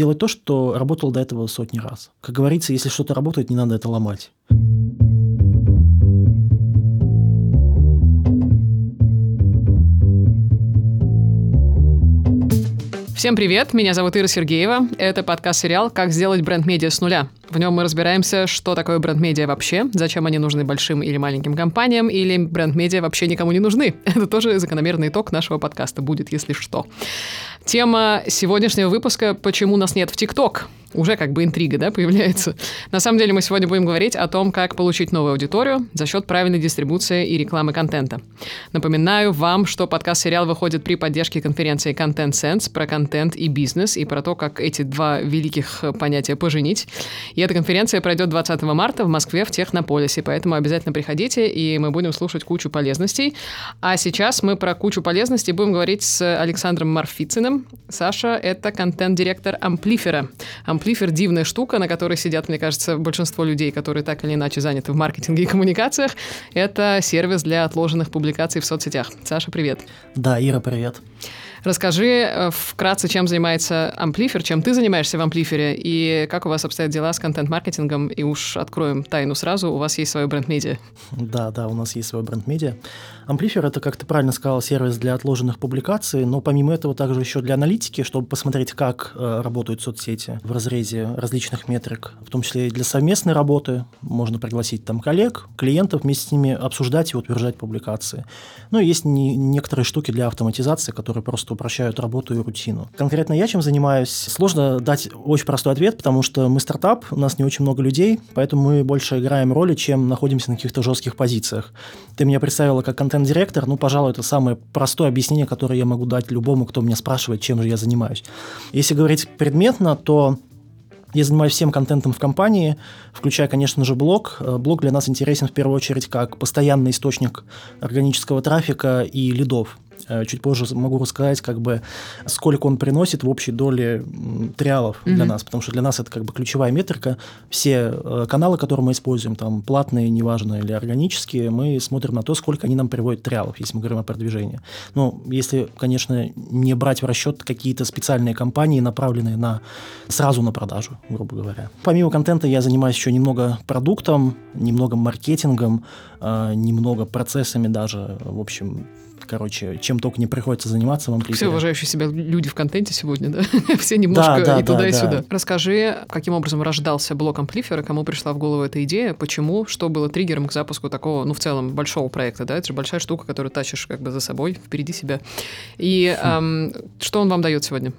делать то, что работало до этого сотни раз. Как говорится, если что-то работает, не надо это ломать. Всем привет, меня зовут Ира Сергеева. Это подкаст-сериал «Как сделать бренд-медиа с нуля». В нем мы разбираемся, что такое бренд-медиа вообще, зачем они нужны большим или маленьким компаниям, или бренд-медиа вообще никому не нужны. Это тоже закономерный итог нашего подкаста будет, если что. Тема сегодняшнего выпуска «Почему нас нет в ТикТок?» Уже как бы интрига, да, появляется. На самом деле мы сегодня будем говорить о том, как получить новую аудиторию за счет правильной дистрибуции и рекламы контента. Напоминаю вам, что подкаст-сериал выходит при поддержке конференции Content Sense про контент и бизнес и про то, как эти два великих понятия поженить. И эта конференция пройдет 20 марта в Москве в Технополисе, поэтому обязательно приходите, и мы будем слушать кучу полезностей. А сейчас мы про кучу полезностей будем говорить с Александром Марфицыным. Саша — это контент-директор Амплифера. Амплифер — дивная штука, на которой сидят, мне кажется, большинство людей, которые так или иначе заняты в маркетинге и коммуникациях. Это сервис для отложенных публикаций в соцсетях. Саша, привет. Да, Ира, привет. Расскажи э, вкратце, чем занимается Амплифер, чем ты занимаешься в Амплифере, и как у вас обстоят дела с контент-маркетингом, и уж откроем тайну сразу, у вас есть свой бренд-медиа. Да, да, у нас есть свой бренд-медиа. Амплифер — это, как ты правильно сказал, сервис для отложенных публикаций, но помимо этого также еще для аналитики, чтобы посмотреть, как э, работают соцсети в разрезе различных метрик, в том числе и для совместной работы. Можно пригласить там коллег, клиентов, вместе с ними обсуждать и утверждать публикации. Ну и есть не, некоторые штуки для автоматизации, которые просто просто упрощают работу и рутину. Конкретно я чем занимаюсь? Сложно дать очень простой ответ, потому что мы стартап, у нас не очень много людей, поэтому мы больше играем роли, чем находимся на каких-то жестких позициях. Ты меня представила как контент-директор, ну, пожалуй, это самое простое объяснение, которое я могу дать любому, кто меня спрашивает, чем же я занимаюсь. Если говорить предметно, то я занимаюсь всем контентом в компании, включая, конечно же, блог. Э, блог для нас интересен в первую очередь как постоянный источник органического трафика и лидов. Э, чуть позже могу рассказать, как бы, сколько он приносит в общей доле триалов mm-hmm. для нас, потому что для нас это как бы ключевая метрика. Все э, каналы, которые мы используем, там платные, неважно, или органические, мы смотрим на то, сколько они нам приводят триалов, если мы говорим о продвижении. Ну, если, конечно, не брать в расчет какие-то специальные кампании, направленные на сразу на продажу, грубо говоря. Помимо контента я занимаюсь еще немного продуктом, немного маркетингом, э, немного процессами даже, в общем, короче, чем только не приходится заниматься вам. Все уважающие себя люди в контенте сегодня, да? Все немножко да, да, и туда, да, и сюда. Да. Расскажи, каким образом рождался блок амплифера, кому пришла в голову эта идея, почему, что было триггером к запуску такого, ну, в целом, большого проекта, да? Это же большая штука, которую тащишь как бы за собой, впереди себя. И эм, что он вам дает сегодня?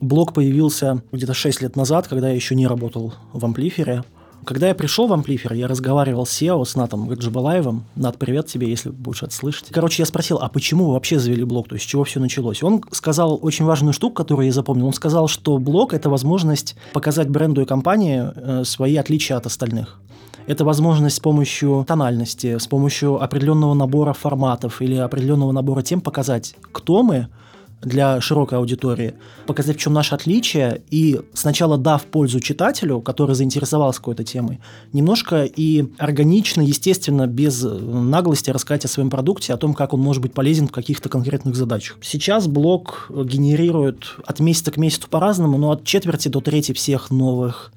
Блок появился где-то 6 лет назад, когда я еще не работал в амплифере. Когда я пришел в Амплифер, я разговаривал с SEO, с Натом Гаджибалаевым. Нат, привет тебе, если будешь это слышать. Короче, я спросил, а почему вы вообще завели блог, то есть с чего все началось? Он сказал очень важную штуку, которую я запомнил. Он сказал, что блог – это возможность показать бренду и компании э, свои отличия от остальных. Это возможность с помощью тональности, с помощью определенного набора форматов или определенного набора тем показать, кто мы – для широкой аудитории, показать, в чем наше отличие, и сначала дав пользу читателю, который заинтересовался какой-то темой, немножко и органично, естественно, без наглости рассказать о своем продукте, о том, как он может быть полезен в каких-то конкретных задачах. Сейчас блог генерирует от месяца к месяцу по-разному, но от четверти до трети всех новых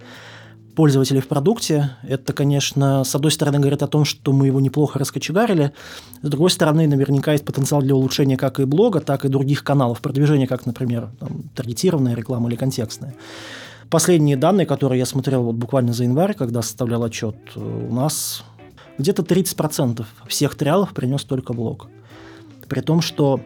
пользователей в продукте. Это, конечно, с одной стороны говорит о том, что мы его неплохо раскочегарили, с другой стороны, наверняка есть потенциал для улучшения как и блога, так и других каналов продвижения, как, например, там, таргетированная реклама или контекстная. Последние данные, которые я смотрел вот буквально за январь, когда составлял отчет, у нас где-то 30% всех триалов принес только блог. При том, что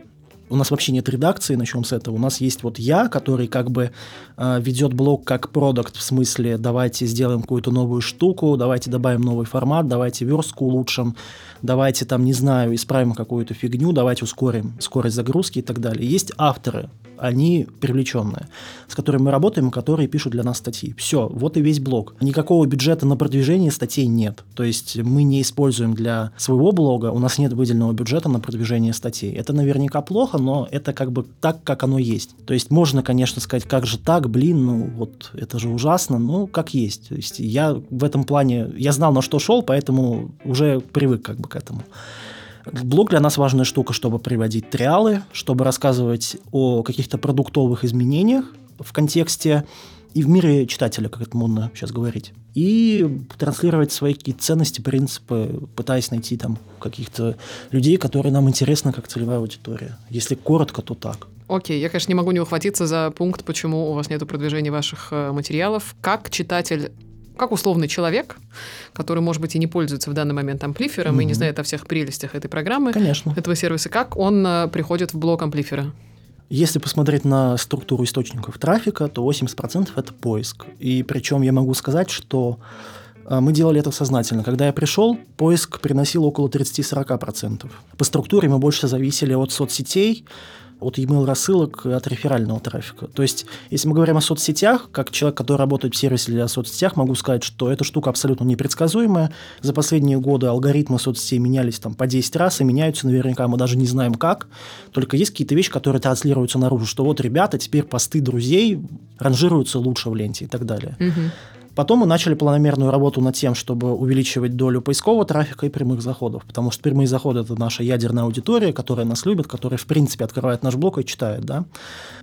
у нас вообще нет редакции, начнем с этого. У нас есть вот я, который как бы э, ведет блог как продукт, в смысле давайте сделаем какую-то новую штуку, давайте добавим новый формат, давайте верстку улучшим, давайте там, не знаю, исправим какую-то фигню, давайте ускорим скорость загрузки и так далее. Есть авторы, они привлеченные, с которыми мы работаем, которые пишут для нас статьи. Все, вот и весь блог. Никакого бюджета на продвижение статей нет. То есть мы не используем для своего блога, у нас нет выделенного бюджета на продвижение статей. Это наверняка плохо, но это как бы так, как оно есть. То есть можно, конечно, сказать, как же так, блин, ну вот это же ужасно, но как есть. То есть я в этом плане, я знал, на что шел, поэтому уже привык как бы к этому. Блог для нас важная штука, чтобы приводить триалы, чтобы рассказывать о каких-то продуктовых изменениях, в контексте и в мире читателя, как это модно сейчас говорить. И транслировать свои какие-то ценности, принципы, пытаясь найти там каких-то людей, которые нам интересны как целевая аудитория. Если коротко, то так. Окей, я, конечно, не могу не ухватиться за пункт, почему у вас нет продвижения ваших э, материалов. Как читатель как условный человек, который, может быть, и не пользуется в данный момент амплифером mm-hmm. и не знает о всех прелестях этой программы, Конечно. этого сервиса, как он э, приходит в блок амплифера? Если посмотреть на структуру источников трафика, то 80% это поиск. И причем я могу сказать, что а, мы делали это сознательно. Когда я пришел, поиск приносил около 30-40%. По структуре мы больше зависели от соцсетей, от email рассылок от реферального трафика. То есть, если мы говорим о соцсетях, как человек, который работает в сервисе для соцсетях, могу сказать, что эта штука абсолютно непредсказуемая. За последние годы алгоритмы соцсетей менялись там по 10 раз и меняются наверняка, мы даже не знаем как. Только есть какие-то вещи, которые транслируются наружу, что вот ребята, теперь посты друзей ранжируются лучше в ленте и так далее. Угу. Потом мы начали планомерную работу над тем, чтобы увеличивать долю поискового трафика и прямых заходов, потому что прямые заходы – это наша ядерная аудитория, которая нас любит, которая, в принципе, открывает наш блог и читает. Да?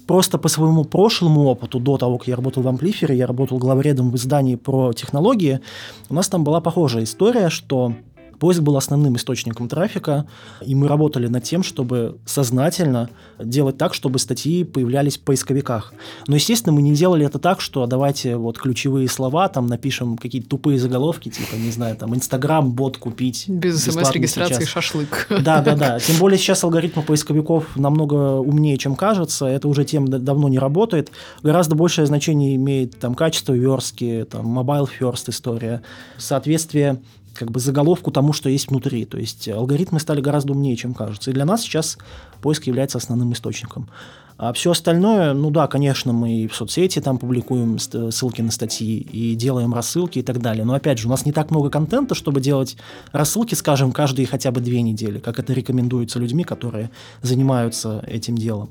Просто по своему прошлому опыту, до того, как я работал в Амплифере, я работал главредом в издании про технологии, у нас там была похожая история, что Поиск был основным источником трафика, и мы работали над тем, чтобы сознательно делать так, чтобы статьи появлялись в поисковиках. Но, естественно, мы не делали это так, что давайте вот ключевые слова, там напишем какие-то тупые заголовки, типа, не знаю, там, Инстаграм, бот купить. Без смс-регистрации шашлык. Да, да, да. Тем более сейчас алгоритмы поисковиков намного умнее, чем кажется. Это уже тем давно не работает. Гораздо большее значение имеет там качество верстки, там mobile first история, соответствие как бы заголовку тому, что есть внутри. То есть алгоритмы стали гораздо умнее, чем кажется. И для нас сейчас поиск является основным источником. А все остальное, ну да, конечно, мы в соцсети там публикуем ссылки на статьи и делаем рассылки и так далее. Но опять же, у нас не так много контента, чтобы делать рассылки, скажем, каждые хотя бы две недели, как это рекомендуется людьми, которые занимаются этим делом.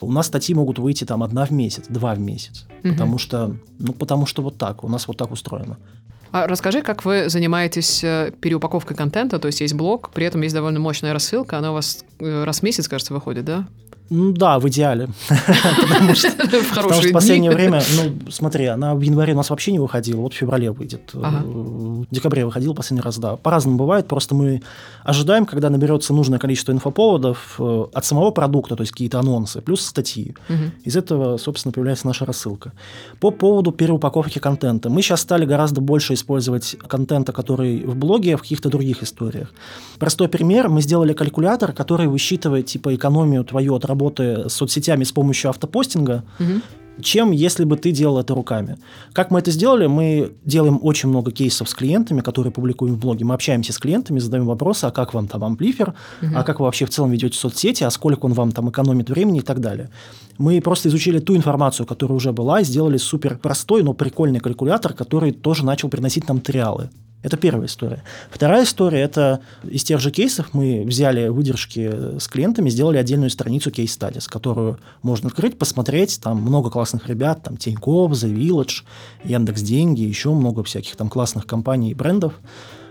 У нас статьи могут выйти там одна в месяц, два в месяц, угу. потому что, ну потому что вот так, у нас вот так устроено. А расскажи, как вы занимаетесь э, переупаковкой контента, то есть есть блог, при этом есть довольно мощная рассылка, она у вас э, раз в месяц, кажется, выходит, да? Ну да, в идеале. Потому что в последнее время, ну смотри, она в январе у нас вообще не выходила, вот в феврале выйдет. В декабре выходила последний раз, да. По-разному бывает, просто мы ожидаем, когда наберется нужное количество инфоповодов э, от самого продукта, то есть какие-то анонсы, плюс статьи. Из этого, собственно, появляется наша рассылка. По поводу переупаковки контента. Мы сейчас стали гораздо больше использовать контента, который в блоге, в каких-то других историях. Простой пример. Мы сделали калькулятор, который высчитывает типа экономию твою от работы с соцсетями с помощью автопостинга, угу. Чем если бы ты делал это руками. Как мы это сделали? Мы делаем очень много кейсов с клиентами, которые публикуем в блоге. Мы общаемся с клиентами, задаем вопросы, а как вам там амплифер, угу. а как вы вообще в целом ведете соцсети, а сколько он вам там экономит времени и так далее. Мы просто изучили ту информацию, которая уже была, и сделали супер простой, но прикольный калькулятор, который тоже начал приносить нам триалы. Это первая история. Вторая история – это из тех же кейсов мы взяли выдержки с клиентами, сделали отдельную страницу Case Studies, которую можно открыть, посмотреть. Там много классных ребят, там Тинькофф, The Village, Яндекс Деньги, еще много всяких там классных компаний и брендов.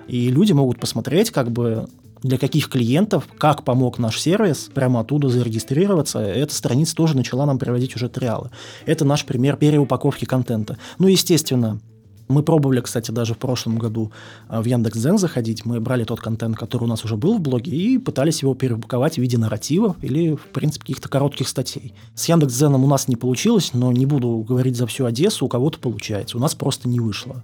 И люди могут посмотреть, как бы для каких клиентов, как помог наш сервис, прямо оттуда зарегистрироваться. Эта страница тоже начала нам приводить уже триалы. Это наш пример переупаковки контента. Ну, естественно, мы пробовали, кстати, даже в прошлом году а, в Яндекс.Дзен заходить. Мы брали тот контент, который у нас уже был в блоге, и пытались его перепаковать в виде нарративов или, в принципе, каких-то коротких статей. С Яндекс.Дзеном у нас не получилось, но не буду говорить за всю Одессу, у кого-то получается. У нас просто не вышло.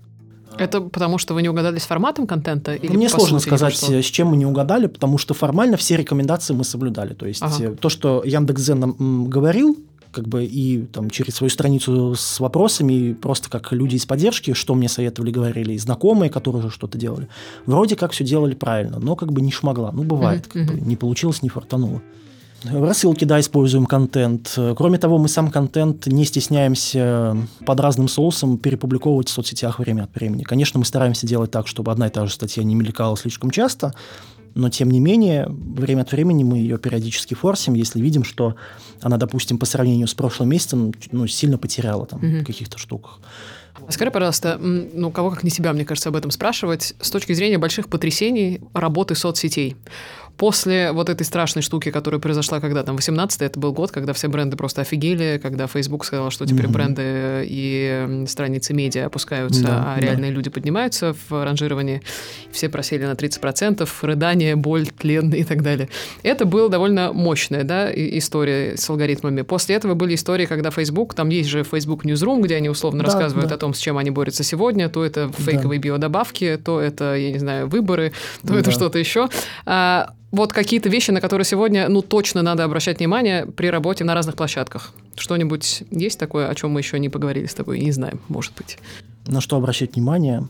Это потому, что вы не угадали с форматом контента? Или Мне сложно сказать, с чем мы не угадали, потому что формально все рекомендации мы соблюдали. То есть ага. то, что Яндекс.Зен нам говорил, как бы и там через свою страницу с вопросами, просто как люди из поддержки, что мне советовали, говорили, и знакомые, которые уже что-то делали. Вроде как все делали правильно, но как бы не шмогла. Ну, бывает, mm-hmm. как бы, не получилось, не фартануло. В рассылке, да, используем контент. Кроме того, мы сам контент не стесняемся под разным соусом перепубликовывать в соцсетях время от времени. Конечно, мы стараемся делать так, чтобы одна и та же статья не мелькала слишком часто, но тем не менее, время от времени мы ее периодически форсим, если видим, что она, допустим, по сравнению с прошлым месяцем, ну, сильно потеряла там угу. каких-то штуках. Скажи, пожалуйста, ну, кого как не себя, мне кажется, об этом спрашивать, с точки зрения больших потрясений работы соцсетей. После вот этой страшной штуки, которая произошла когда там 18 это был год, когда все бренды просто офигели, когда Facebook сказал, что теперь mm-hmm. бренды и страницы медиа опускаются, да, а реальные да. люди поднимаются в ранжировании, все просели на 30%, рыдание, боль, тлен и так далее. Это была довольно мощная да, история с алгоритмами. После этого были истории, когда Facebook, там есть же Facebook Newsroom, где они условно да, рассказывают да. о том, с чем они борются сегодня, то это фейковые да. биодобавки, то это, я не знаю, выборы, то да. это что-то еще. А, вот какие-то вещи, на которые сегодня, ну, точно надо обращать внимание при работе на разных площадках. Что-нибудь есть такое, о чем мы еще не поговорили с тобой? Не знаем, может быть. На что обращать внимание?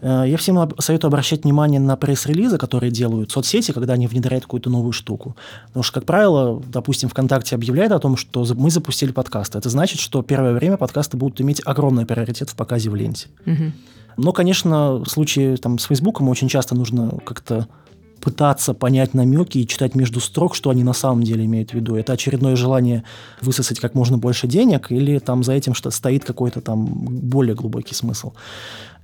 Э, я всем советую обращать внимание на пресс-релизы, которые делают соцсети, когда они внедряют какую-то новую штуку. Потому что, как правило, допустим, ВКонтакте объявляет о том, что мы запустили подкасты. Это значит, что первое время подкасты будут иметь огромный приоритет в показе в ленте. Угу. Но, конечно, в случае там, с Фейсбуком очень часто нужно как-то пытаться понять намеки и читать между строк, что они на самом деле имеют в виду. Это очередное желание высосать как можно больше денег или там за этим что стоит какой-то там более глубокий смысл.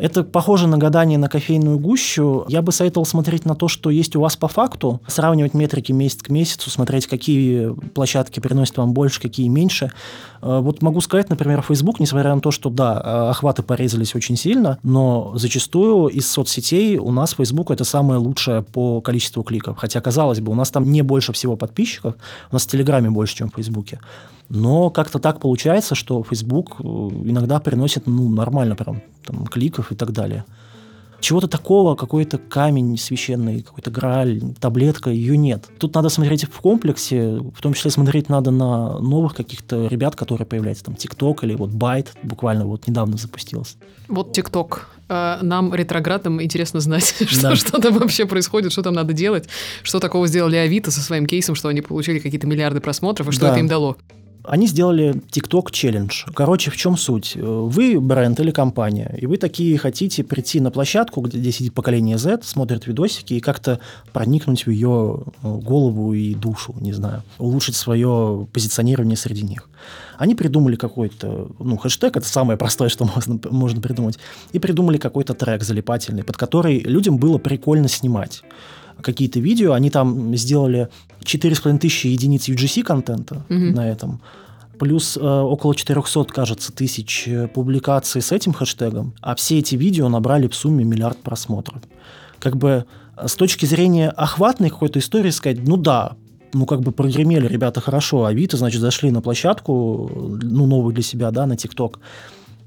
Это похоже на гадание на кофейную гущу. Я бы советовал смотреть на то, что есть у вас по факту, сравнивать метрики месяц к месяцу, смотреть, какие площадки приносят вам больше, какие меньше. Э, вот могу сказать, например, Facebook, несмотря на то, что да, э, охваты порезались очень сильно, но зачастую из соцсетей у нас Facebook это самое лучшее по количеству кликов. Хотя, казалось бы, у нас там не больше всего подписчиков, у нас в Телеграме больше, чем в Фейсбуке. Но как-то так получается, что Facebook э, иногда приносит ну, нормально прям там, кликов и так далее. Чего-то такого, какой-то камень священный, какой-то грааль, таблетка, ее нет. Тут надо смотреть в комплексе, в том числе смотреть надо на новых каких-то ребят, которые появляются, там, ТикТок или вот Байт буквально вот недавно запустился. Вот ТикТок. Э, нам, ретроградам, интересно знать, что, да. что там вообще происходит, что там надо делать, что такого сделали Авито со своим кейсом, что они получили какие-то миллиарды просмотров, и что да. это им дало. Они сделали TikTok челлендж. Короче, в чем суть? Вы бренд или компания, и вы такие хотите прийти на площадку, где сидит поколение Z, смотрит видосики, и как-то проникнуть в ее э, голову и душу, не знаю, улучшить свое позиционирование среди них. Они придумали какой-то, ну, хэштег, это самое простое, что можно, можно придумать, и придумали какой-то трек залипательный, под который людям было прикольно снимать какие-то видео, они там сделали 4,5 тысячи единиц UGC-контента mm-hmm. на этом, плюс э, около 400, кажется, тысяч э, публикаций с этим хэштегом, а все эти видео набрали в сумме миллиард просмотров. Как бы э, с точки зрения охватной какой-то истории сказать, ну да, ну, как бы прогремели ребята хорошо, а Авито, значит, зашли на площадку, ну, новую для себя, да, на ТикТок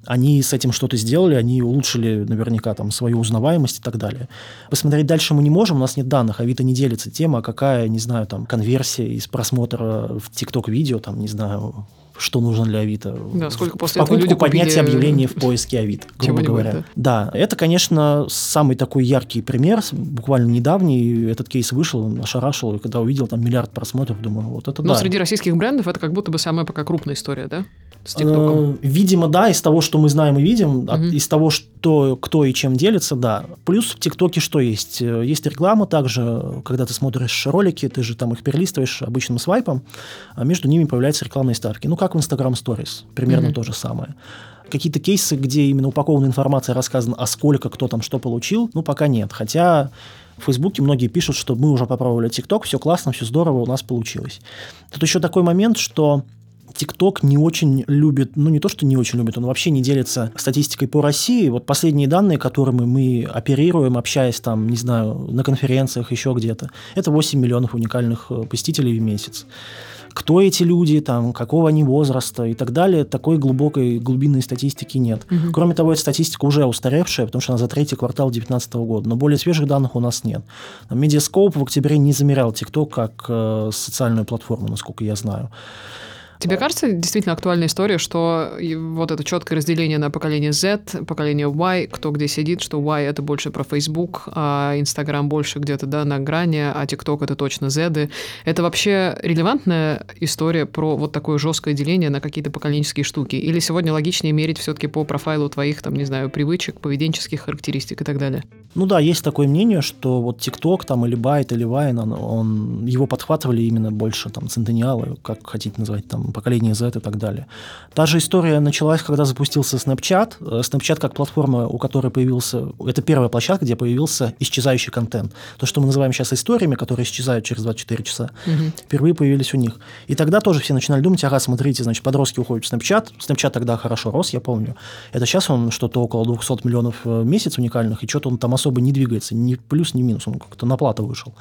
они с этим что-то сделали, они улучшили наверняка там свою узнаваемость и так далее. Посмотреть дальше мы не можем, у нас нет данных, Авито не делится тема, какая, не знаю, там, конверсия из просмотра в ТикТок-видео, там, не знаю, что нужно для Авито. Да, сколько после Покупку, этого люди поднятие объявления в поиске Авито, грубо говоря. Да. да, это, конечно, самый такой яркий пример, буквально недавний. Этот кейс вышел, ошарашил, и когда увидел там миллиард просмотров, думаю, вот это Но да. среди российских брендов это как будто бы самая пока крупная история, да? С ТикТоком? Э, видимо, да, из того, что мы знаем и видим, угу. из того, что кто и чем делится, да. Плюс в ТикТоке что есть? Э, есть реклама также, когда ты смотришь ролики, ты же там их перелистываешь обычным свайпом, а между ними появляются рекламные ставки. Ну, как в Instagram Stories, примерно угу. то же самое. Какие-то кейсы, где именно упакованная информация рассказана, а сколько кто там что получил, ну, пока нет. Хотя в Фейсбуке многие пишут, что мы уже попробовали ТикТок, все классно, все здорово, у нас получилось. Тут еще такой момент, что TikTok не очень любит, ну не то, что не очень любит, он вообще не делится статистикой по России. Вот последние данные, которыми мы оперируем, общаясь там, не знаю, на конференциях, еще где-то, это 8 миллионов уникальных э, посетителей в месяц. Кто эти люди, там, какого они возраста и так далее, такой глубокой глубинной статистики нет. Угу. Кроме того, эта статистика уже устаревшая, потому что она за третий квартал 2019 года, но более свежих данных у нас нет. Медиаскоп в октябре не замерял TikTok как э, социальную платформу, насколько я знаю. Тебе кажется действительно актуальная история, что вот это четкое разделение на поколение Z, поколение Y, кто где сидит, что Y это больше про Facebook, а Instagram больше где-то да, на грани, а TikTok это точно Z. Это вообще релевантная история про вот такое жесткое деление на какие-то поколенческие штуки? Или сегодня логичнее мерить все-таки по профайлу твоих, там, не знаю, привычек, поведенческих характеристик и так далее? Ну да, есть такое мнение, что вот TikTok там или Byte или Vine, он, он, его подхватывали именно больше там центениалы, как хотите назвать там поколение Z и так далее. Та же история началась, когда запустился Snapchat. Э, Snapchat как платформа, у которой появился... Это первая площадка, где появился исчезающий контент. То, что мы называем сейчас историями, которые исчезают через 24 часа, угу. впервые появились у них. И тогда тоже все начинали думать, ага, смотрите, значит, подростки уходят в Snapchat. Snapchat тогда хорошо рос, я помню. Это сейчас он что-то около 200 миллионов в месяц уникальных, и что-то он там особо не двигается, ни плюс, ни минус, он как-то на плату вышел.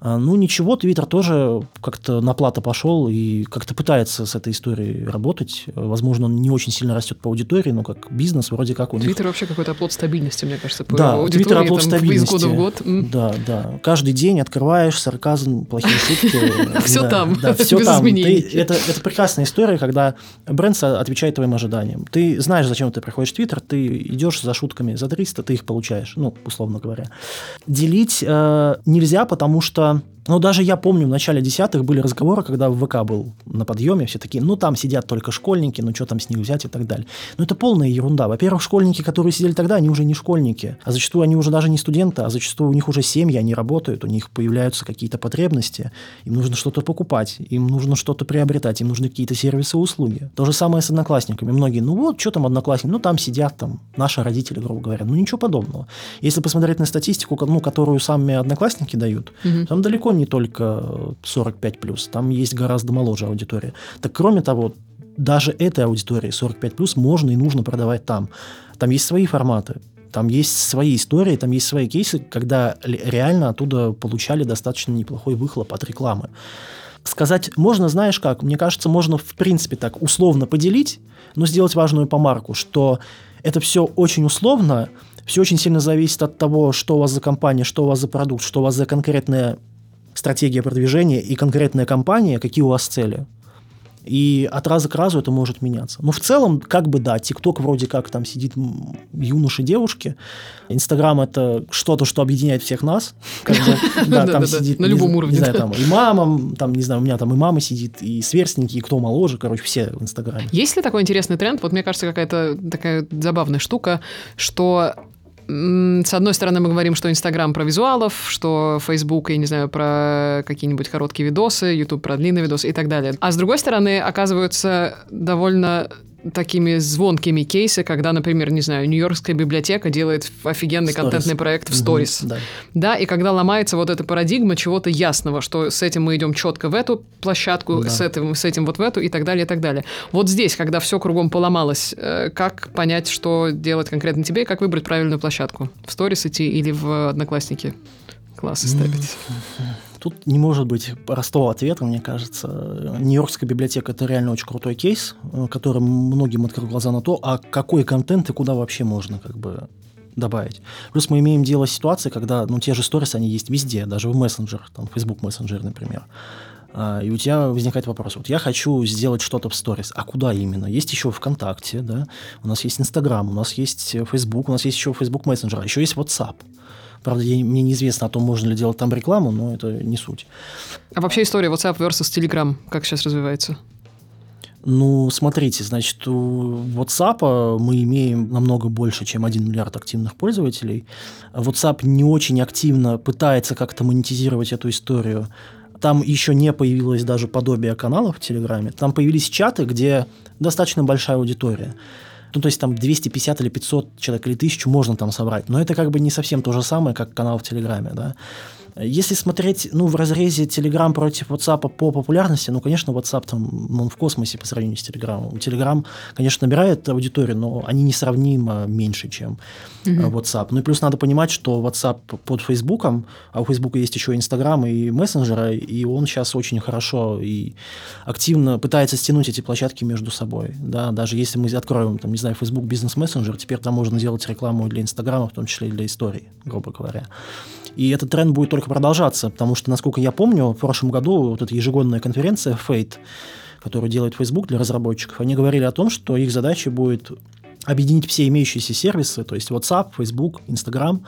А, ну, ничего, Твиттер тоже как-то на плата пошел и как-то пытается с этой историей работать. Возможно, он не очень сильно растет по аудитории, но как бизнес вроде как у Твиттер вообще какой-то оплот стабильности, мне кажется, по да, аудитории. Твиттер оплот там, стабильности. Из года в год. Да, да. Каждый день открываешь сарказм, плохие шутки. Все там, да, все там. Это прекрасная история, когда бренд отвечает твоим ожиданиям. Ты знаешь, зачем ты приходишь в Твиттер, ты идешь за шутками за 300, ты их получаешь, ну, условно говоря. Делить э, нельзя, потому что Papa но даже я помню, в начале десятых были разговоры, когда ВК был на подъеме, все такие, ну там сидят только школьники, ну что там с них взять и так далее. Но это полная ерунда. Во-первых, школьники, которые сидели тогда, они уже не школьники, а зачастую они уже даже не студенты, а зачастую у них уже семьи, они работают, у них появляются какие-то потребности, им нужно что-то покупать, им нужно что-то приобретать, им нужны какие-то сервисы и услуги. То же самое с одноклассниками. Многие, ну вот, что там одноклассники, ну там сидят там наши родители, грубо говоря. Ну ничего подобного. Если посмотреть на статистику, ну, которую сами одноклассники дают, угу. там далеко не только 45 плюс, там есть гораздо моложе аудитория. Так кроме того, даже этой аудитории 45 плюс можно и нужно продавать там. Там есть свои форматы, там есть свои истории, там есть свои кейсы, когда реально оттуда получали достаточно неплохой выхлоп от рекламы. Сказать можно, знаешь как, мне кажется, можно в принципе так условно поделить, но сделать важную помарку, что это все очень условно, все очень сильно зависит от того, что у вас за компания, что у вас за продукт, что у вас за конкретная стратегия продвижения и конкретная компания, какие у вас цели. И от раза к разу это может меняться. Но в целом, как бы да, ТикТок вроде как там сидит юноши, девушки. Инстаграм это что-то, что объединяет всех нас. Да, там сидит... На любом уровне. Не знаю, там и мама, там, не знаю, у меня там и мама сидит, и сверстники, и кто моложе, короче, все в Инстаграме. Есть ли такой интересный тренд? Вот мне кажется, какая-то такая забавная штука, что с одной стороны, мы говорим, что Инстаграм про визуалов, что Фейсбук, я не знаю, про какие-нибудь короткие видосы, Ютуб про длинные видосы и так далее. А с другой стороны, оказываются довольно такими звонкими кейсы, когда, например, не знаю, Нью-Йоркская библиотека делает офигенный stories. контентный проект в сторис. Mm-hmm, да. да, и когда ломается вот эта парадигма чего-то ясного, что с этим мы идем четко в эту площадку, да. с этим, с этим вот в эту и так далее, и так далее. Вот здесь, когда все кругом поломалось, э, как понять, что делать конкретно тебе, и как выбрать правильную площадку? В сторис идти или в Одноклассники классы ставить? Mm-hmm. Тут не может быть простого ответа, мне кажется. Нью-Йоркская библиотека – это реально очень крутой кейс, э, который многим открыл глаза на то, а какой контент и куда вообще можно как бы добавить. Плюс мы имеем дело с ситуацией, когда ну, те же сторис, они есть везде, даже в мессенджерах, там, Facebook Messenger, например. А, и у тебя возникает вопрос, вот я хочу сделать что-то в сторис, а куда именно? Есть еще ВКонтакте, да, у нас есть Инстаграм, у нас есть Facebook, у нас есть еще Facebook Messenger, а еще есть WhatsApp. Правда, я, мне неизвестно о том, можно ли делать там рекламу, но это не суть. А вообще история WhatsApp versus Telegram, как сейчас развивается? Ну, смотрите, значит, у WhatsApp мы имеем намного больше, чем 1 миллиард активных пользователей. WhatsApp не очень активно пытается как-то монетизировать эту историю. Там еще не появилось даже подобие каналов в Телеграме. Там появились чаты, где достаточно большая аудитория. Ну, то есть там 250 или 500 человек или 1000 можно там собрать. Но это как бы не совсем то же самое, как канал в Телеграме, да. Если смотреть, ну, в разрезе Telegram против WhatsApp по популярности, ну, конечно, WhatsApp там, он в космосе по сравнению с Telegram. Telegram, конечно, набирает аудиторию, но они несравнимо меньше, чем mm-hmm. WhatsApp. Ну, и плюс надо понимать, что WhatsApp под Facebook, а у Facebook есть еще Instagram и мессенджеры, и он сейчас очень хорошо и активно пытается стянуть эти площадки между собой, да, даже если мы откроем, там, не знаю, Facebook Business Messenger, теперь там можно делать рекламу для Инстаграма, в том числе и для истории, грубо говоря. И этот тренд будет только продолжаться, потому что, насколько я помню, в прошлом году вот эта ежегодная конференция Fate, которую делает Facebook для разработчиков, они говорили о том, что их задачей будет объединить все имеющиеся сервисы, то есть WhatsApp, Facebook, Instagram,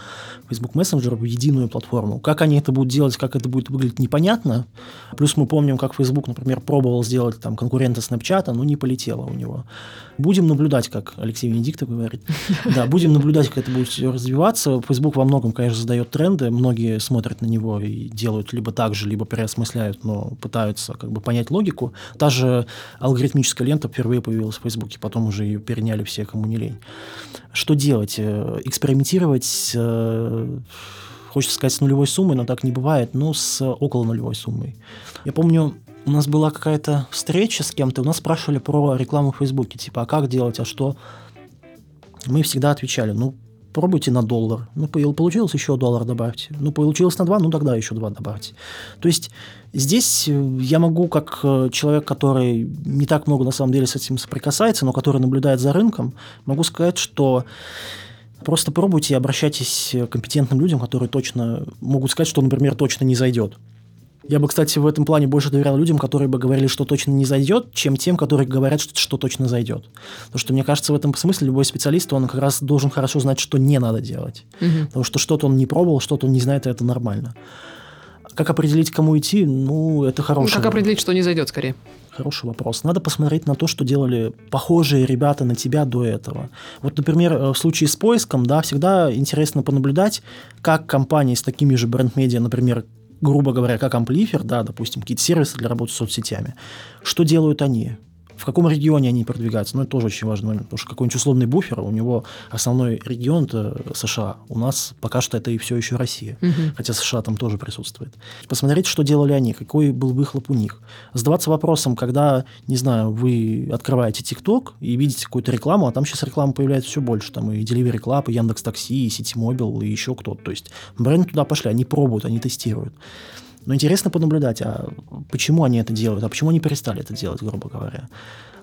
Facebook Messenger в единую платформу. Как они это будут делать, как это будет выглядеть, непонятно. Плюс мы помним, как Facebook, например, пробовал сделать там конкурента Snapchat, но не полетело у него. Будем наблюдать, как Алексей Венедиктов говорит. Да, будем наблюдать, как это будет развиваться. Facebook во многом, конечно, задает тренды. Многие смотрят на него и делают либо так же, либо переосмысляют, но пытаются как бы понять логику. Та же алгоритмическая лента впервые появилась в Facebook, потом уже ее переняли все, кому не лень. Что делать? Э, экспериментировать э, хочется сказать, с нулевой суммой, но так не бывает, но с около нулевой суммой. Я помню, у нас была какая-то встреча с кем-то, у нас спрашивали про рекламу в Фейсбуке, типа, а как делать, а что? Мы всегда отвечали, ну, пробуйте на доллар. Ну, получилось еще доллар добавьте. Ну, получилось на два, ну, тогда еще два добавьте. То есть здесь э, я могу, как э, человек, который не так много на самом деле с этим соприкасается, но который наблюдает за рынком, могу сказать, что Просто пробуйте и обращайтесь к компетентным людям, которые точно могут сказать, что, например, точно не зайдет. Я бы, кстати, в этом плане больше доверял людям, которые бы говорили, что точно не зайдет, чем тем, которые говорят, что, что точно зайдет. Потому что, мне кажется, в этом смысле любой специалист, он как раз должен хорошо знать, что не надо делать. Угу. Потому что что-то он не пробовал, что-то он не знает, и это нормально. Как определить, кому идти? Ну, это хороший. Как определить, что не зайдет, скорее? Хороший вопрос. Надо посмотреть на то, что делали похожие ребята на тебя до этого. Вот, например, э, в случае с поиском, да, всегда интересно понаблюдать, как компании с такими же бренд-медиа, например, грубо говоря, как амплифер, да, допустим, какие-то сервисы для работы с соцсетями. Что делают они? В каком регионе они продвигаются. Ну, это тоже очень важный момент, потому что какой-нибудь условный буфер, у него основной регион это США. У нас пока что это и все еще Россия. Угу. Хотя США там тоже присутствует. Посмотреть, что делали они, какой был выхлоп у них. Задаваться вопросом, когда, не знаю, вы открываете ТикТок и видите какую-то рекламу, а там сейчас реклама появляется все больше. Там и Delivery Club, и Яндекс Такси, и Сити Мобил, и еще кто-то. То есть бренды туда пошли, они пробуют, они тестируют. Но интересно понаблюдать, а почему они это делают, а почему они перестали это делать, грубо говоря.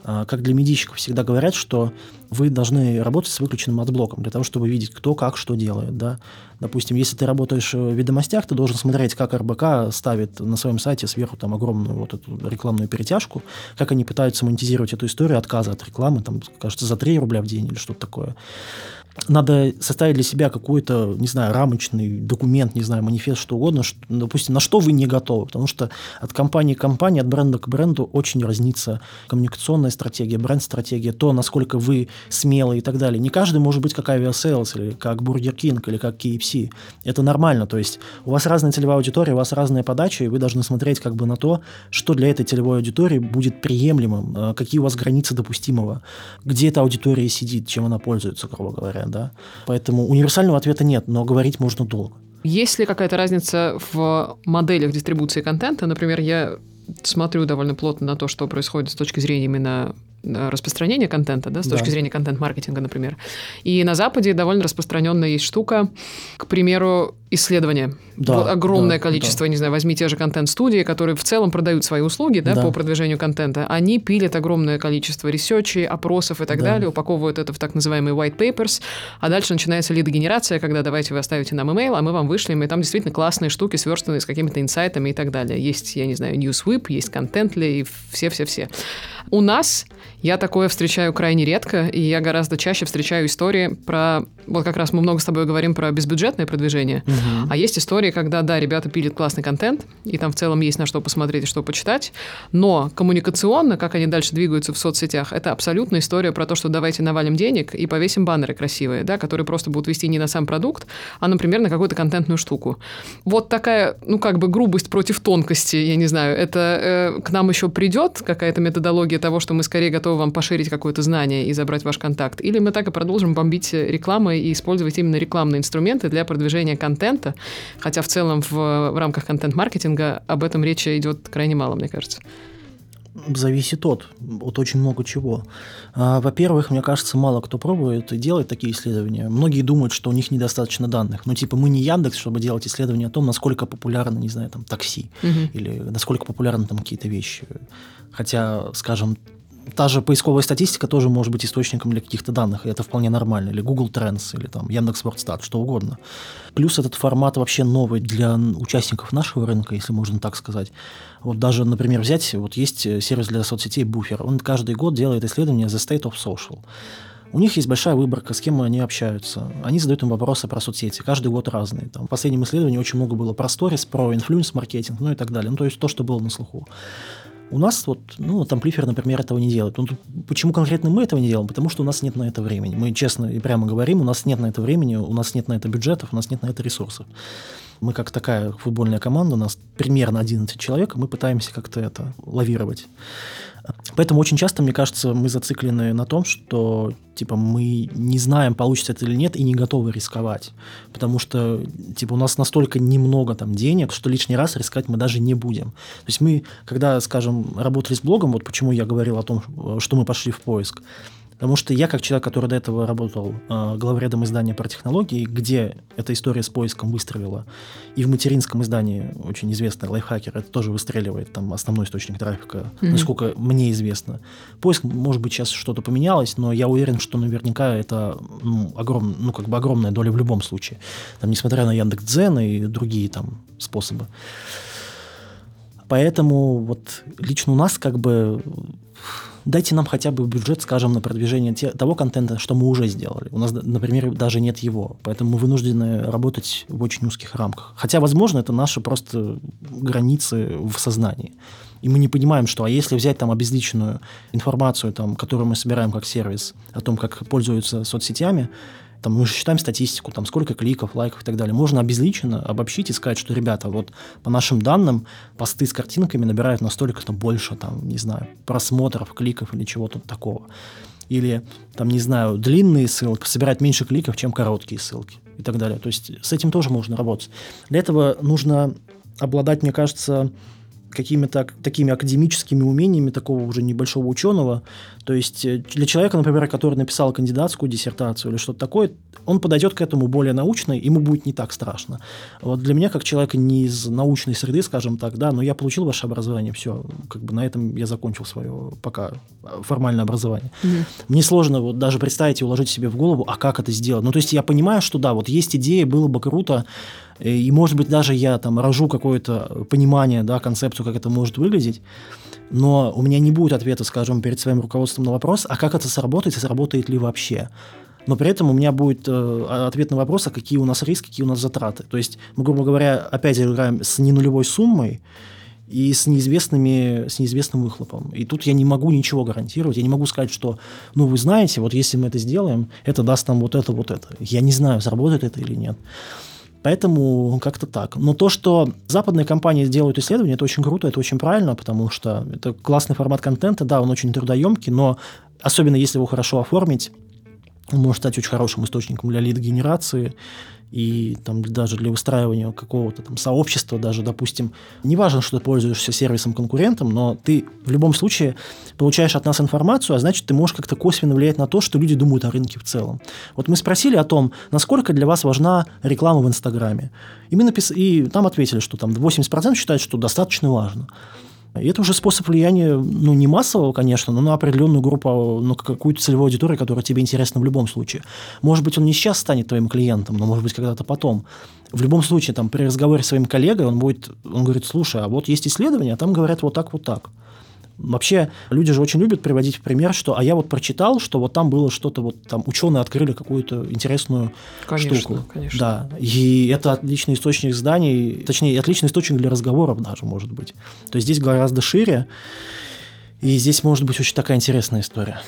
А, как для медийщиков всегда говорят, что вы должны работать с выключенным адблоком для того, чтобы видеть, кто как что делает. Да? Допустим, если ты работаешь в ведомостях, ты должен смотреть, как РБК ставит на своем сайте сверху там огромную вот эту рекламную перетяжку, как они пытаются монетизировать эту историю отказа от рекламы, там, кажется, за 3 рубля в день или что-то такое надо составить для себя какой-то, не знаю, рамочный документ, не знаю, манифест, что угодно, что, допустим, на что вы не готовы. Потому что от компании к компании, от бренда к бренду очень разнится коммуникационная стратегия, бренд-стратегия, то, насколько вы смелы и так далее. Не каждый может быть как Aviasales или как Burger King или как KFC. Это нормально. То есть у вас разная целевая аудитория, у вас разная подача, и вы должны смотреть как бы на то, что для этой целевой аудитории будет приемлемым, э, какие у вас границы допустимого, где эта аудитория сидит, чем она пользуется, грубо говоря да. Поэтому универсального ответа нет, но говорить можно долго. Есть ли какая-то разница в моделях дистрибуции контента? Например, я смотрю довольно плотно на то, что происходит с точки зрения именно распространения контента, да, с точки да. зрения контент-маркетинга, например. И на Западе довольно распространенная есть штука, к примеру, исследования. Да, вот огромное да, количество, да. не знаю, возьми те же контент-студии, которые в целом продают свои услуги да, да. по продвижению контента. Они пилят огромное количество ресерчей, опросов и так да. далее, упаковывают это в так называемые white papers, а дальше начинается лидогенерация, когда давайте вы оставите нам email, а мы вам вышлем, и там действительно классные штуки, сверстанные с какими-то инсайтами и так далее. Есть, я не знаю, NewsWhip, есть Contently и все-все-все. У нас я такое встречаю крайне редко, и я гораздо чаще встречаю истории про... Вот как раз мы много с тобой говорим про безбюджетное продвижение, угу. а есть истории, когда, да, ребята пилят классный контент, и там в целом есть на что посмотреть и что почитать, но коммуникационно, как они дальше двигаются в соцсетях, это абсолютно история про то, что давайте навалим денег и повесим баннеры красивые, да, которые просто будут вести не на сам продукт, а, например, на какую-то контентную штуку. Вот такая, ну, как бы грубость против тонкости, я не знаю, это э, к нам еще придет какая-то методология того, что мы скорее готовы готовы вам поширить какое-то знание и забрать ваш контакт. Или мы так и продолжим бомбить рекламой и использовать именно рекламные инструменты для продвижения контента, хотя в целом в, в рамках контент-маркетинга об этом речи идет крайне мало, мне кажется. Зависит от, от очень много чего. А, во-первых, мне кажется, мало кто пробует и делает такие исследования. Многие думают, что у них недостаточно данных. Ну, типа, мы не Яндекс, чтобы делать исследования о том, насколько популярно, не знаю, там, такси, угу. или насколько популярны там какие-то вещи. Хотя, скажем, та же поисковая статистика тоже может быть источником для каких-то данных, и это вполне нормально. Или Google Trends, или там Яндекс.Вордстат, что угодно. Плюс этот формат вообще новый для участников нашего рынка, если можно так сказать. Вот даже, например, взять, вот есть сервис для соцсетей Buffer, он каждый год делает исследование The State of Social. У них есть большая выборка, с кем они общаются. Они задают им вопросы про соцсети. Каждый год разные. Там, в последнем исследовании очень много было про сторис, про инфлюенс-маркетинг, ну и так далее. Ну, то есть то, что было на слуху. У нас вот, ну, вот Amplifer, например, этого не делает. Ну, почему конкретно мы этого не делаем? Потому что у нас нет на это времени. Мы честно и прямо говорим, у нас нет на это времени, у нас нет на это бюджетов, у нас нет на это ресурсов. Мы как такая футбольная команда, у нас примерно 11 человек, и мы пытаемся как-то это лавировать. Поэтому очень часто, мне кажется, мы зациклены на том, что типа мы не знаем, получится это или нет, и не готовы рисковать. Потому что типа у нас настолько немного там денег, что лишний раз рисковать мы даже не будем. То есть мы, когда, скажем, работали с блогом, вот почему я говорил о том, что мы пошли в поиск, Потому что я, как человек, который до этого работал э, главредом издания про технологии, где эта история с поиском выстрелила, и в материнском издании очень известный лайфхакер, это тоже выстреливает, там основной источник трафика, mm-hmm. насколько мне известно. Поиск, может быть, сейчас что-то поменялось, но я уверен, что наверняка это ну, огром, ну, как бы огромная доля в любом случае. Там, несмотря на Яндекс.Дзен и другие там способы. Поэтому вот лично у нас как бы дайте нам хотя бы бюджет, скажем, на продвижение те, того контента, что мы уже сделали. У нас, например, даже нет его, поэтому мы вынуждены работать в очень узких рамках. Хотя, возможно, это наши просто границы в сознании. И мы не понимаем, что а если взять там обезличенную информацию, там, которую мы собираем как сервис, о том, как пользуются соцсетями, там мы же считаем статистику, там сколько кликов, лайков и так далее. Можно обезличенно обобщить и сказать, что, ребята, вот по нашим данным, посты с картинками набирают настолько-то больше, там, не знаю, просмотров, кликов или чего-то такого. Или, там, не знаю, длинные ссылки собирают меньше кликов, чем короткие ссылки и так далее. То есть с этим тоже можно работать. Для этого нужно обладать, мне кажется, какими-то такими академическими умениями такого уже небольшого ученого. То есть э, для человека, например, который написал кандидатскую диссертацию или что-то такое, он подойдет к этому более научно, ему будет не так страшно. Вот для меня, как человека не из научной среды, скажем так, да, но я получил ваше образование, все, как бы на этом я закончил свое пока формальное образование. Mm-hmm. Мне сложно вот даже представить и уложить себе в голову, а как это сделать. Ну, то есть я понимаю, что да, вот есть идея, было бы круто, и, может быть, даже я там рожу какое-то понимание, да, концепцию, как это может выглядеть, но у меня не будет ответа, скажем, перед своим руководством на вопрос, а как это сработает и сработает ли вообще. Но при этом у меня будет э, ответ на вопрос, а какие у нас риски, какие у нас затраты. То есть мы, грубо говоря, опять играем с ненулевой суммой, и с, неизвестными, с неизвестным выхлопом. И тут я не могу ничего гарантировать. Я не могу сказать, что, ну, вы знаете, вот если мы это сделаем, это даст нам вот это, вот это. Я не знаю, сработает это или нет. Поэтому как-то так. Но то, что западные компании делают исследования, это очень круто, это очень правильно, потому что это классный формат контента, да, он очень трудоемкий, но особенно если его хорошо оформить, он может стать очень хорошим источником для лид-генерации и там даже для выстраивания какого-то там сообщества, даже, допустим, неважно, что ты пользуешься сервисом-конкурентом, но ты в любом случае получаешь от нас информацию, а значит, ты можешь как-то косвенно влиять на то, что люди думают о рынке в целом. Вот мы спросили о том, насколько для вас важна реклама в Инстаграме. И, мы напис... и там ответили, что там 80% считают, что достаточно важно. И это уже способ влияния, ну, не массового, конечно, но на определенную группу, на какую-то целевую аудиторию, которая тебе интересна в любом случае. Может быть, он не сейчас станет твоим клиентом, но, может быть, когда-то потом. В любом случае, там, при разговоре с своим коллегой он будет, он говорит, слушай, а вот есть исследования, а там говорят вот так, вот так. Вообще, люди же очень любят приводить в пример, что, а я вот прочитал, что вот там было что-то, вот там ученые открыли какую-то интересную конечно, штуку. Конечно. Да, и это отличный источник зданий, точнее, отличный источник для разговоров даже, может быть. То есть здесь гораздо шире, и здесь может быть очень такая интересная история.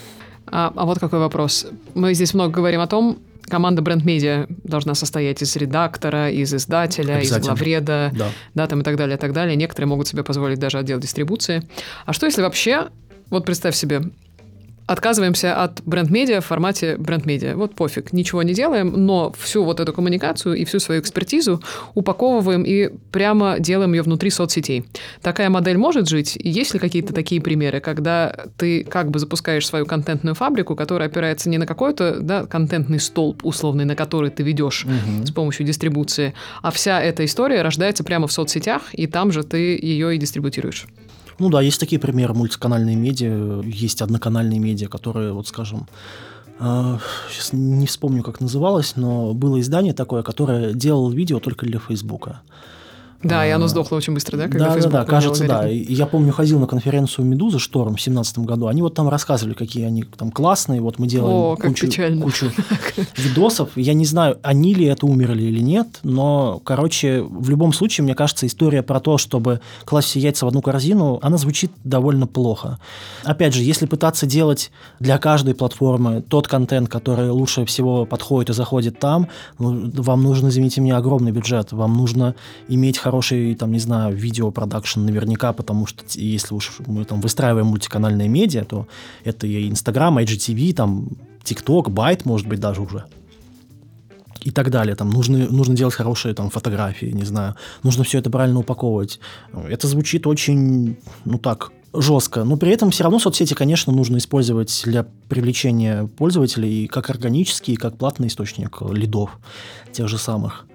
А, а вот какой вопрос. Мы здесь много говорим о том, команда бренд-медиа должна состоять из редактора, из издателя, из главреда, да. да, там и так далее, и так далее. Некоторые могут себе позволить даже отдел дистрибуции. А что если вообще, вот представь себе, отказываемся от бренд-медиа в формате бренд-медиа. Вот пофиг, ничего не делаем, но всю вот эту коммуникацию и всю свою экспертизу упаковываем и прямо делаем ее внутри соцсетей. Такая модель может жить? Есть ли какие-то такие примеры, когда ты как бы запускаешь свою контентную фабрику, которая опирается не на какой-то да, контентный столб условный, на который ты ведешь угу. с помощью дистрибуции, а вся эта история рождается прямо в соцсетях, и там же ты ее и дистрибутируешь? Ну да, есть такие примеры, мультиканальные медиа, есть одноканальные медиа, которые, вот скажем, сейчас э, не вспомню, как называлось, но было издание такое, которое делало видео только для Фейсбука. Да, и оно А, сдохло очень быстро, да? когда Да, да, Facebook да, поменял кажется, да. И Я помню, ходил на конференцию Медузы Шторм в семнадцатом году. Они вот там рассказывали, какие они там классные. Вот мы делаем О, кучу, печально. кучу видосов. Я не знаю, они ли это умерли или нет, но, короче, в любом случае, мне кажется, история про то, чтобы класть все яйца в одну корзину, она звучит довольно плохо. Опять же, если пытаться делать для каждой платформы тот контент, который лучше всего подходит и заходит там, ну, вам нужно, извините меня, огромный бюджет. Вам нужно иметь хороший, там, не знаю, видеопродакшн наверняка, потому что если уж мы там выстраиваем мультиканальные медиа, то это и Инстаграм, IGTV, там, ТикТок, Байт, может быть, даже уже и так далее. Там нужно, нужно делать хорошие там, фотографии, не знаю. Нужно все это правильно упаковывать. Это звучит очень, ну так, жестко. Но при этом все равно соцсети, конечно, нужно использовать для привлечения пользователей как органический, как платный источник лидов тех же самых.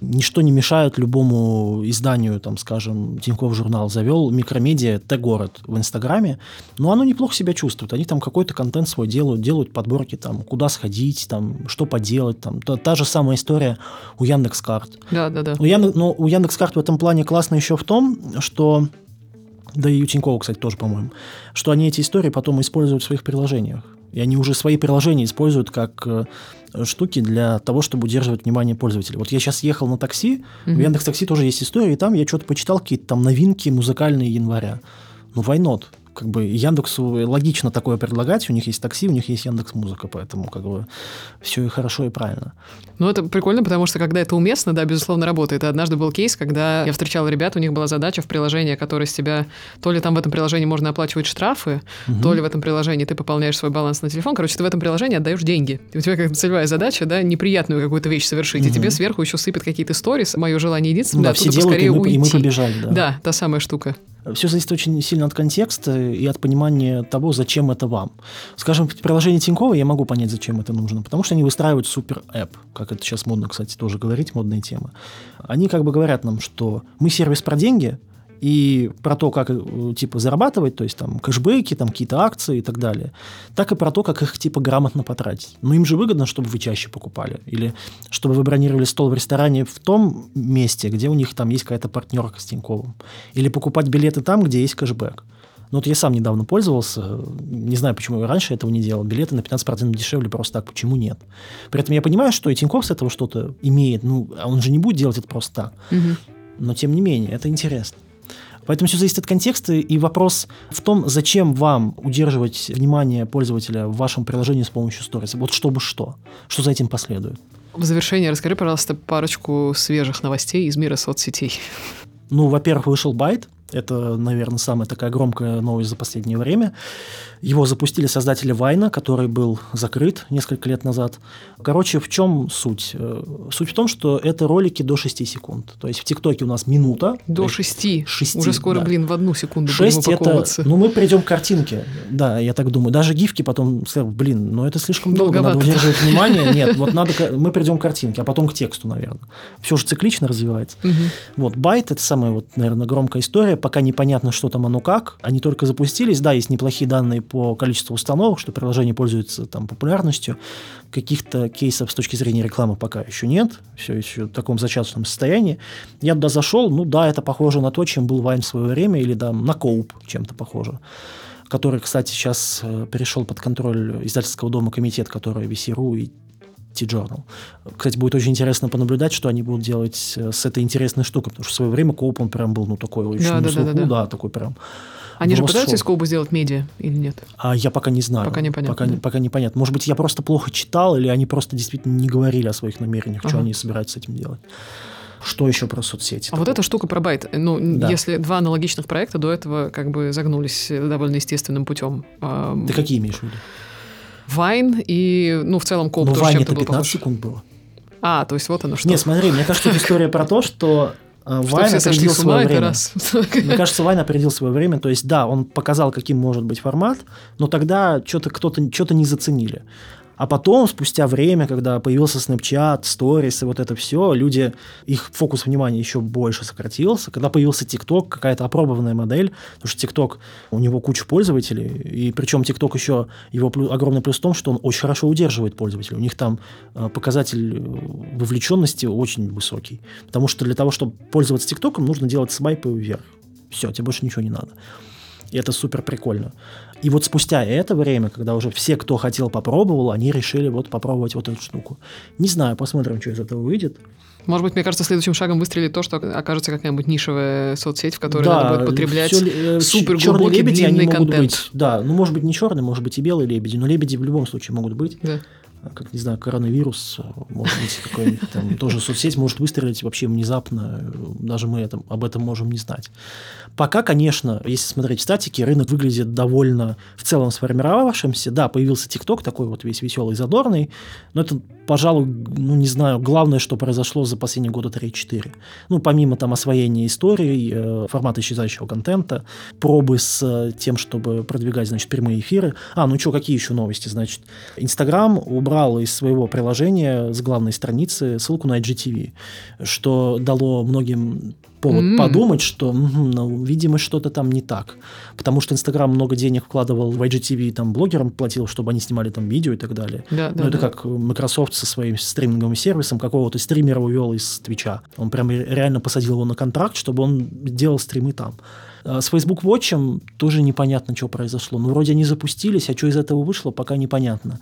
Ничто не мешает любому изданию, там, скажем, Тинькофф журнал завел микромедиа Т-город в Инстаграме, но оно неплохо себя чувствует. Они там какой-то контент свой делают, делают подборки, там, куда сходить, там, что поделать. Там. Та, та же самая история у Яндекс.Карт. Да, да, да. У, Яндекс, но у Яндекс.Карт в этом плане классно еще в том, что да и у Тинькова, кстати, тоже, по-моему, что они эти истории потом используют в своих приложениях. И они уже свои приложения используют как э, штуки для того, чтобы удерживать внимание пользователей. Вот я сейчас ехал на такси, в Мгм. Яндекс Такси тоже есть история, и там я что-то почитал какие-то там новинки музыкальные января. Ну, why not? Как бы Яндексу логично такое предлагать, у них есть такси, у них есть Яндекс Музыка, поэтому как бы все и хорошо, и правильно. Ну, это прикольно, потому что когда это уместно, да, безусловно, работает. И однажды был кейс, когда я встречала ребят, у них была задача в приложении, которое с тебя... То ли там в этом приложении можно оплачивать штрафы, Мгм. то ли в этом приложении ты пополняешь свой баланс на телефон. Короче, ты в этом приложении отдаешь деньги. И у тебя как целевая задача, да, неприятную какую-то вещь совершить. И Мгм. тебе сверху еще сыпят какие-то сторис. Мое желание Ну единственное, да, оттуда все делают, и поскорее мы, и мы уйти. побежали. Да. Да, та самая штука. Все зависит очень сильно от контекста и от понимания того, зачем это вам. Скажем, в приложении Тинькова я могу понять, зачем это нужно, потому что они выстраивают супер-эп, как это сейчас модно, кстати, тоже говорить, модная тема. Они как бы говорят нам, что мы сервис про деньги, и про то, как э, типа зарабатывать, то есть там кэшбэки, там какие-то акции и так далее, так и про то, как их типа грамотно потратить. Но им же выгодно, чтобы вы чаще покупали, или чтобы вы бронировали стол в ресторане в том месте, где у них там есть какая-то партнерка с Тиньковым, или покупать билеты там, где есть кэшбэк. Ну вот я сам недавно пользовался, не знаю, почему я раньше этого не делал, билеты на 15% дешевле просто так, почему нет? При этом я понимаю, что и Тиньков с этого что-то имеет, ну, а он же не будет делать это просто так. Мгм. Но тем не менее, это интересно. Поэтому все зависит от контекста, и вопрос в том, зачем вам удерживать внимание пользователя в вашем приложении с помощью сторис. Вот чтобы что. Что за этим последует. В завершение расскажи, пожалуйста, парочку свежих новостей из мира соцсетей. Ну, во-первых, вышел Байт. Это, наверное, самая такая громкая новость за последнее время. Его запустили создатели Вайна, который был закрыт несколько лет назад. Короче, в чем суть? Э, Суть в том, что это ролики до 6 секунд. То есть в ТикТоке у нас минута. До есть шести. шести, Уже скоро, да. блин, в одну секунду 6 будем это... Ну, мы придем к картинке. Да, я так думаю. Даже гифки потом блин, ну это слишком долго, надо Долговато. удерживать внимание. Нет, вот надо... Мы придем к картинке, а потом к тексту, наверное. Все же циклично развивается. Мгм. Вот, байт – это самая, вот, наверное, громкая история. Пока непонятно, что там оно как. Они только запустились. Да, есть неплохие данные по количеству установок, что приложение пользуется там популярностью. Каких-то кейсов с точки зрения рекламы пока еще нет. Все еще в таком зачаточном состоянии. Я туда зашел. Ну да, это похоже на то, чем был Vine в свое время. Или да, на Coub чем-то похоже который, кстати, сейчас э, перешел под контроль издательского дома комитет, который VC.ru и TJournal. Кстати, будет очень интересно понаблюдать, что они будут делать э, с этой интересной штукой, потому что в свое время Coub, он прям был, ну, такой очень Да, да, слуху, да, да. да, такой прям. Они же пытаются из. Coub а сделать медиа или нет? А я пока не знаю. Пока непонятно, Пока, не- да. пока непонятно. Может быть, я просто плохо читал, или они просто действительно не говорили о своих намерениях, что Ага. они собираются с этим делать. Что еще про соцсети? А вот эта штука про байт, ну, Да. если два аналогичных проекта до этого как бы загнулись довольно естественным путем. Ты какие имеешь в виду? Вайн и, ну, в целом Коуп Ну, тоже чем-то это был 15 похож. секунд было. А, то есть вот оно что. Не, смотри, мне кажется, это история про то, что э, Вайн опередил свое время. раз. Мне кажется, Вайн опередил свое время. То есть, да, он показал, каким может быть формат, но тогда что-то кто-то что-то не заценили. А потом, спустя время, когда появился Snapchat, Stories и вот это все, люди, их фокус внимания еще больше сократился. Когда появился TikTok, какая-то опробованная модель, потому что TikTok, у него куча пользователей, и причем TikTok еще, его плюс, огромный плюс в том, что он очень хорошо удерживает пользователей. У них там э, показатель э, вовлеченности очень высокий. Потому что для того, чтобы пользоваться TikTok, нужно делать свайпы вверх. Все, тебе больше ничего не надо. И это супер прикольно. И вот спустя это время, когда уже все, кто хотел, попробовал, они решили вот попробовать вот эту штуку. Не знаю, посмотрим, что из этого выйдет. Может быть, мне кажется, следующим шагом выстрелит то, что окажется какая-нибудь нишевая соцсеть, в которой да, надо будет потреблять все, супер глубокий лебеди, длинный контент. Быть, да, ну может быть не черный, может быть и белый лебеди, но лебеди в любом случае могут быть. Да как, не знаю, коронавирус, может быть, какой-нибудь там тоже соцсеть может выстрелить вообще внезапно, даже мы это, об этом можем не знать. Пока, конечно, если смотреть в статике, рынок выглядит довольно в целом сформировавшимся. Да, появился ТикТок такой вот весь веселый, задорный, но это, пожалуй, ну, не знаю, главное, что произошло за последние года 3-4. Ну, помимо там освоения истории, э, формата исчезающего контента, пробы с э, тем, чтобы продвигать, значит, прямые эфиры. А, ну что, какие еще новости? Значит, Инстаграм убрал из своего приложения с главной страницы ссылку на IGTV, что дало многим повод mm-hmm. подумать, что, ну, видимо, что-то там не так. Потому что Инстаграм много денег вкладывал в IGTV, там, блогерам платил, чтобы они снимали там видео и так далее. Да, да, ну, это да. как Microsoft со своим стриминговым сервисом какого-то стримера увел из Твича. Он прям реально посадил его на контракт, чтобы он делал стримы там. А с Facebook Watch тоже непонятно, что произошло. Ну, вроде они запустились, а что из этого вышло, пока непонятно.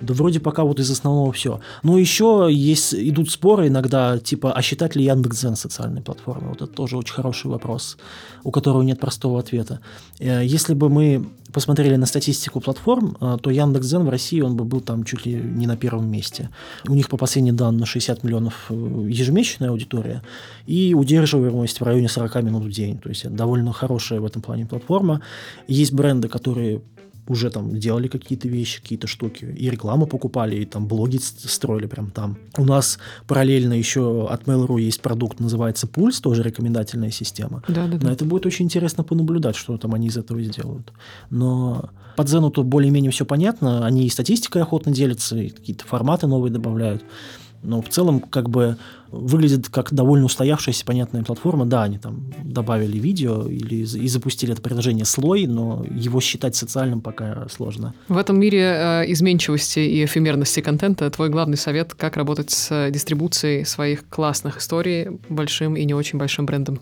Да вроде пока вот из основного все. Но еще есть, идут споры иногда, типа, а считать ли Яндекс.Дзен социальной платформой? Вот это тоже очень хороший вопрос, у которого нет простого ответа. Э, если бы мы посмотрели на статистику платформ, э, то Яндекс.Дзен в России, он бы был там чуть ли не на первом месте. У них по последним данным 60 миллионов э, ежемесячная аудитория и удерживаемость в районе 40 минут в день. То есть довольно хорошая в этом плане платформа. Есть бренды, которые уже там делали какие-то вещи, какие-то штуки, и рекламу покупали, и там блоги строили прям там. У нас параллельно еще от Mail.ru есть продукт, называется Пульс, тоже рекомендательная система. Да, да, да. Но это будет очень интересно понаблюдать, что там они из этого сделают. Но по Дзену тут более-менее все понятно, они и статистикой охотно делятся, и какие-то форматы новые добавляют. Но в целом как бы выглядит как довольно устоявшаяся понятная платформа. Да, они там добавили видео или и запустили это приложение слой, но его считать социальным пока сложно. В этом мире э, изменчивости и эфемерности контента твой главный совет, как работать с дистрибуцией своих классных историй большим и не очень большим брендом?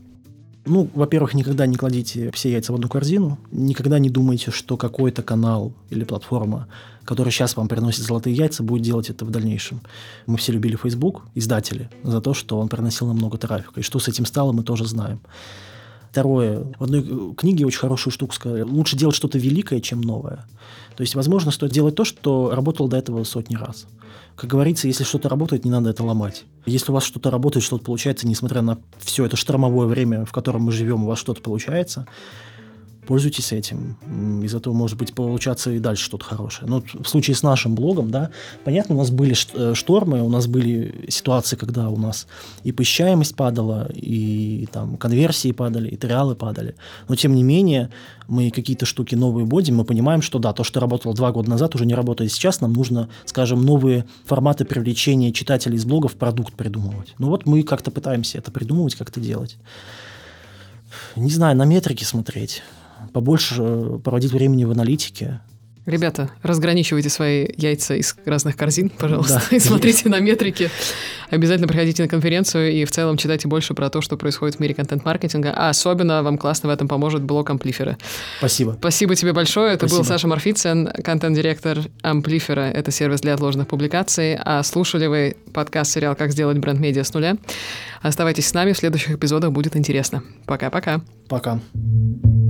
Ну, во-первых, никогда не кладите все яйца в одну корзину. Никогда не думайте, что какой-то канал или платформа, которая сейчас вам приносит золотые яйца, будет делать это в дальнейшем. Мы все любили Facebook, издатели, за то, что он приносил нам много трафика. И что с этим стало, мы тоже знаем. Второе. В одной книге очень хорошую штуку сказали. Лучше делать что-то великое, чем новое. То есть, возможно, стоит делать то, что работало до этого сотни раз. Как говорится, если что-то работает, не надо это ломать. Если у вас что-то работает, что-то получается, несмотря на все это штормовое время, в котором мы живем, у вас что-то получается, пользуйтесь этим. Из этого может быть получаться и дальше что-то хорошее. Но в случае с нашим блогом, да, понятно, у нас были э, штормы, у нас были ситуации, когда у нас и посещаемость падала, и там конверсии падали, и триалы падали. Но тем не менее, мы какие-то штуки новые вводим, мы понимаем, что да, то, что работало два года назад, уже не работает сейчас, нам нужно, скажем, новые форматы привлечения читателей из блогов в продукт придумывать. Ну вот мы как-то пытаемся это придумывать, как-то делать. Не знаю, на метрики смотреть побольше э, проводить времени в аналитике. Ребята, разграничивайте свои яйца из разных корзин, пожалуйста, да. и смотрите на метрики. Обязательно приходите на конференцию и в целом читайте больше про то, что происходит в мире контент-маркетинга. А особенно вам классно в этом поможет блог Амплифера. Спасибо. Спасибо тебе большое. Это Спасибо. был Саша Марфицын, контент-директор Амплифера. Это сервис для отложенных публикаций. А слушали вы подкаст-сериал «Как сделать бренд-медиа с нуля». Оставайтесь с нами, в следующих эпизодах будет интересно. Пока-пока. Пока. -пока. Пока.